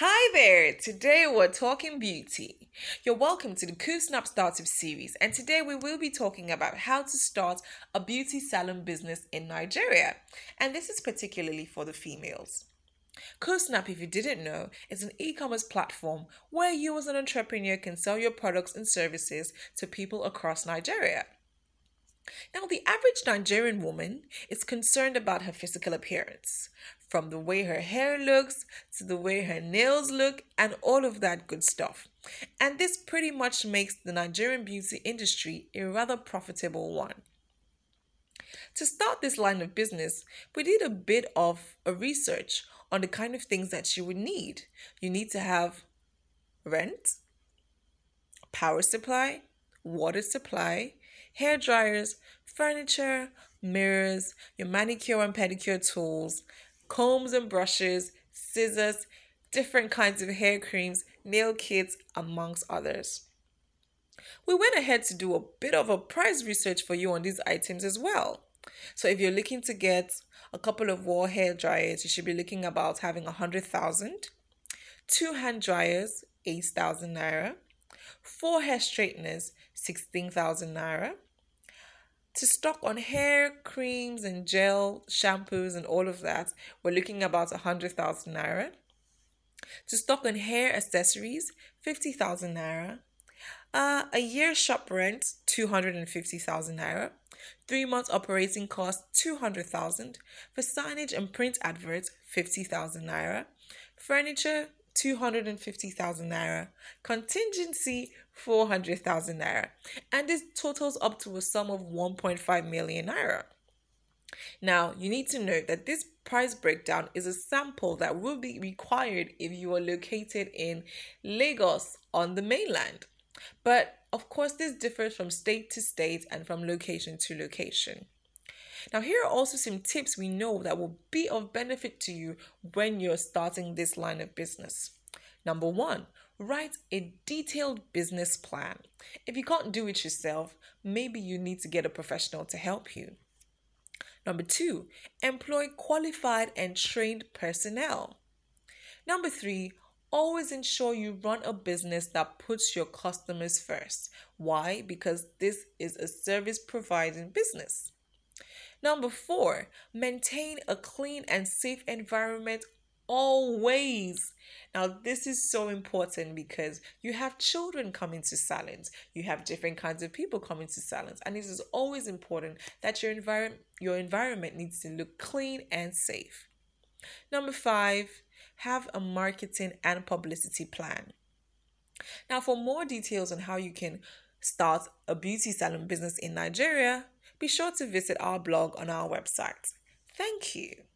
Hi there! Today we're talking beauty. You're welcome to the Cool Snap Startup series, and today we will be talking about how to start a beauty salon business in Nigeria. And this is particularly for the females. CoSnap, if you didn't know, is an e commerce platform where you, as an entrepreneur, can sell your products and services to people across Nigeria. Now, the average Nigerian woman is concerned about her physical appearance, from the way her hair looks to the way her nails look, and all of that good stuff. And this pretty much makes the Nigerian beauty industry a rather profitable one. To start this line of business, we did a bit of a research on the kind of things that you would need. You need to have rent, power supply, water supply, hair dryers, furniture, mirrors, your manicure and pedicure tools, combs and brushes, scissors, different kinds of hair creams, nail kits, amongst others. We went ahead to do a bit of a price research for you on these items as well. So if you're looking to get a couple of wall hair dryers, you should be looking about having a. Two hand dryers, eight thousand naira. Four hair straighteners, sixteen thousand naira to stock on hair creams and gel shampoos and all of that, we're looking about a hundred thousand naira. To stock on hair accessories, fifty thousand naira. Uh, a year shop rent, two hundred and fifty thousand naira. Three months operating cost, two hundred thousand. For signage and print adverts, fifty thousand naira. Furniture, 250,000 naira, contingency 400,000 naira, and this totals up to a sum of 1.5 million naira. Now, you need to note that this price breakdown is a sample that will be required if you are located in Lagos on the mainland. But of course, this differs from state to state and from location to location. Now, here are also some tips we know that will be of benefit to you when you're starting this line of business. Number one, write a detailed business plan. If you can't do it yourself, maybe you need to get a professional to help you. Number two, employ qualified and trained personnel. Number three, always ensure you run a business that puts your customers first. Why? Because this is a service providing business. Number four, maintain a clean and safe environment always. Now, this is so important because you have children coming to salons, you have different kinds of people coming to salons, and it is always important that your environment your environment needs to look clean and safe. Number five, have a marketing and publicity plan. Now, for more details on how you can start a beauty salon business in Nigeria, be sure to visit our blog on our website. Thank you.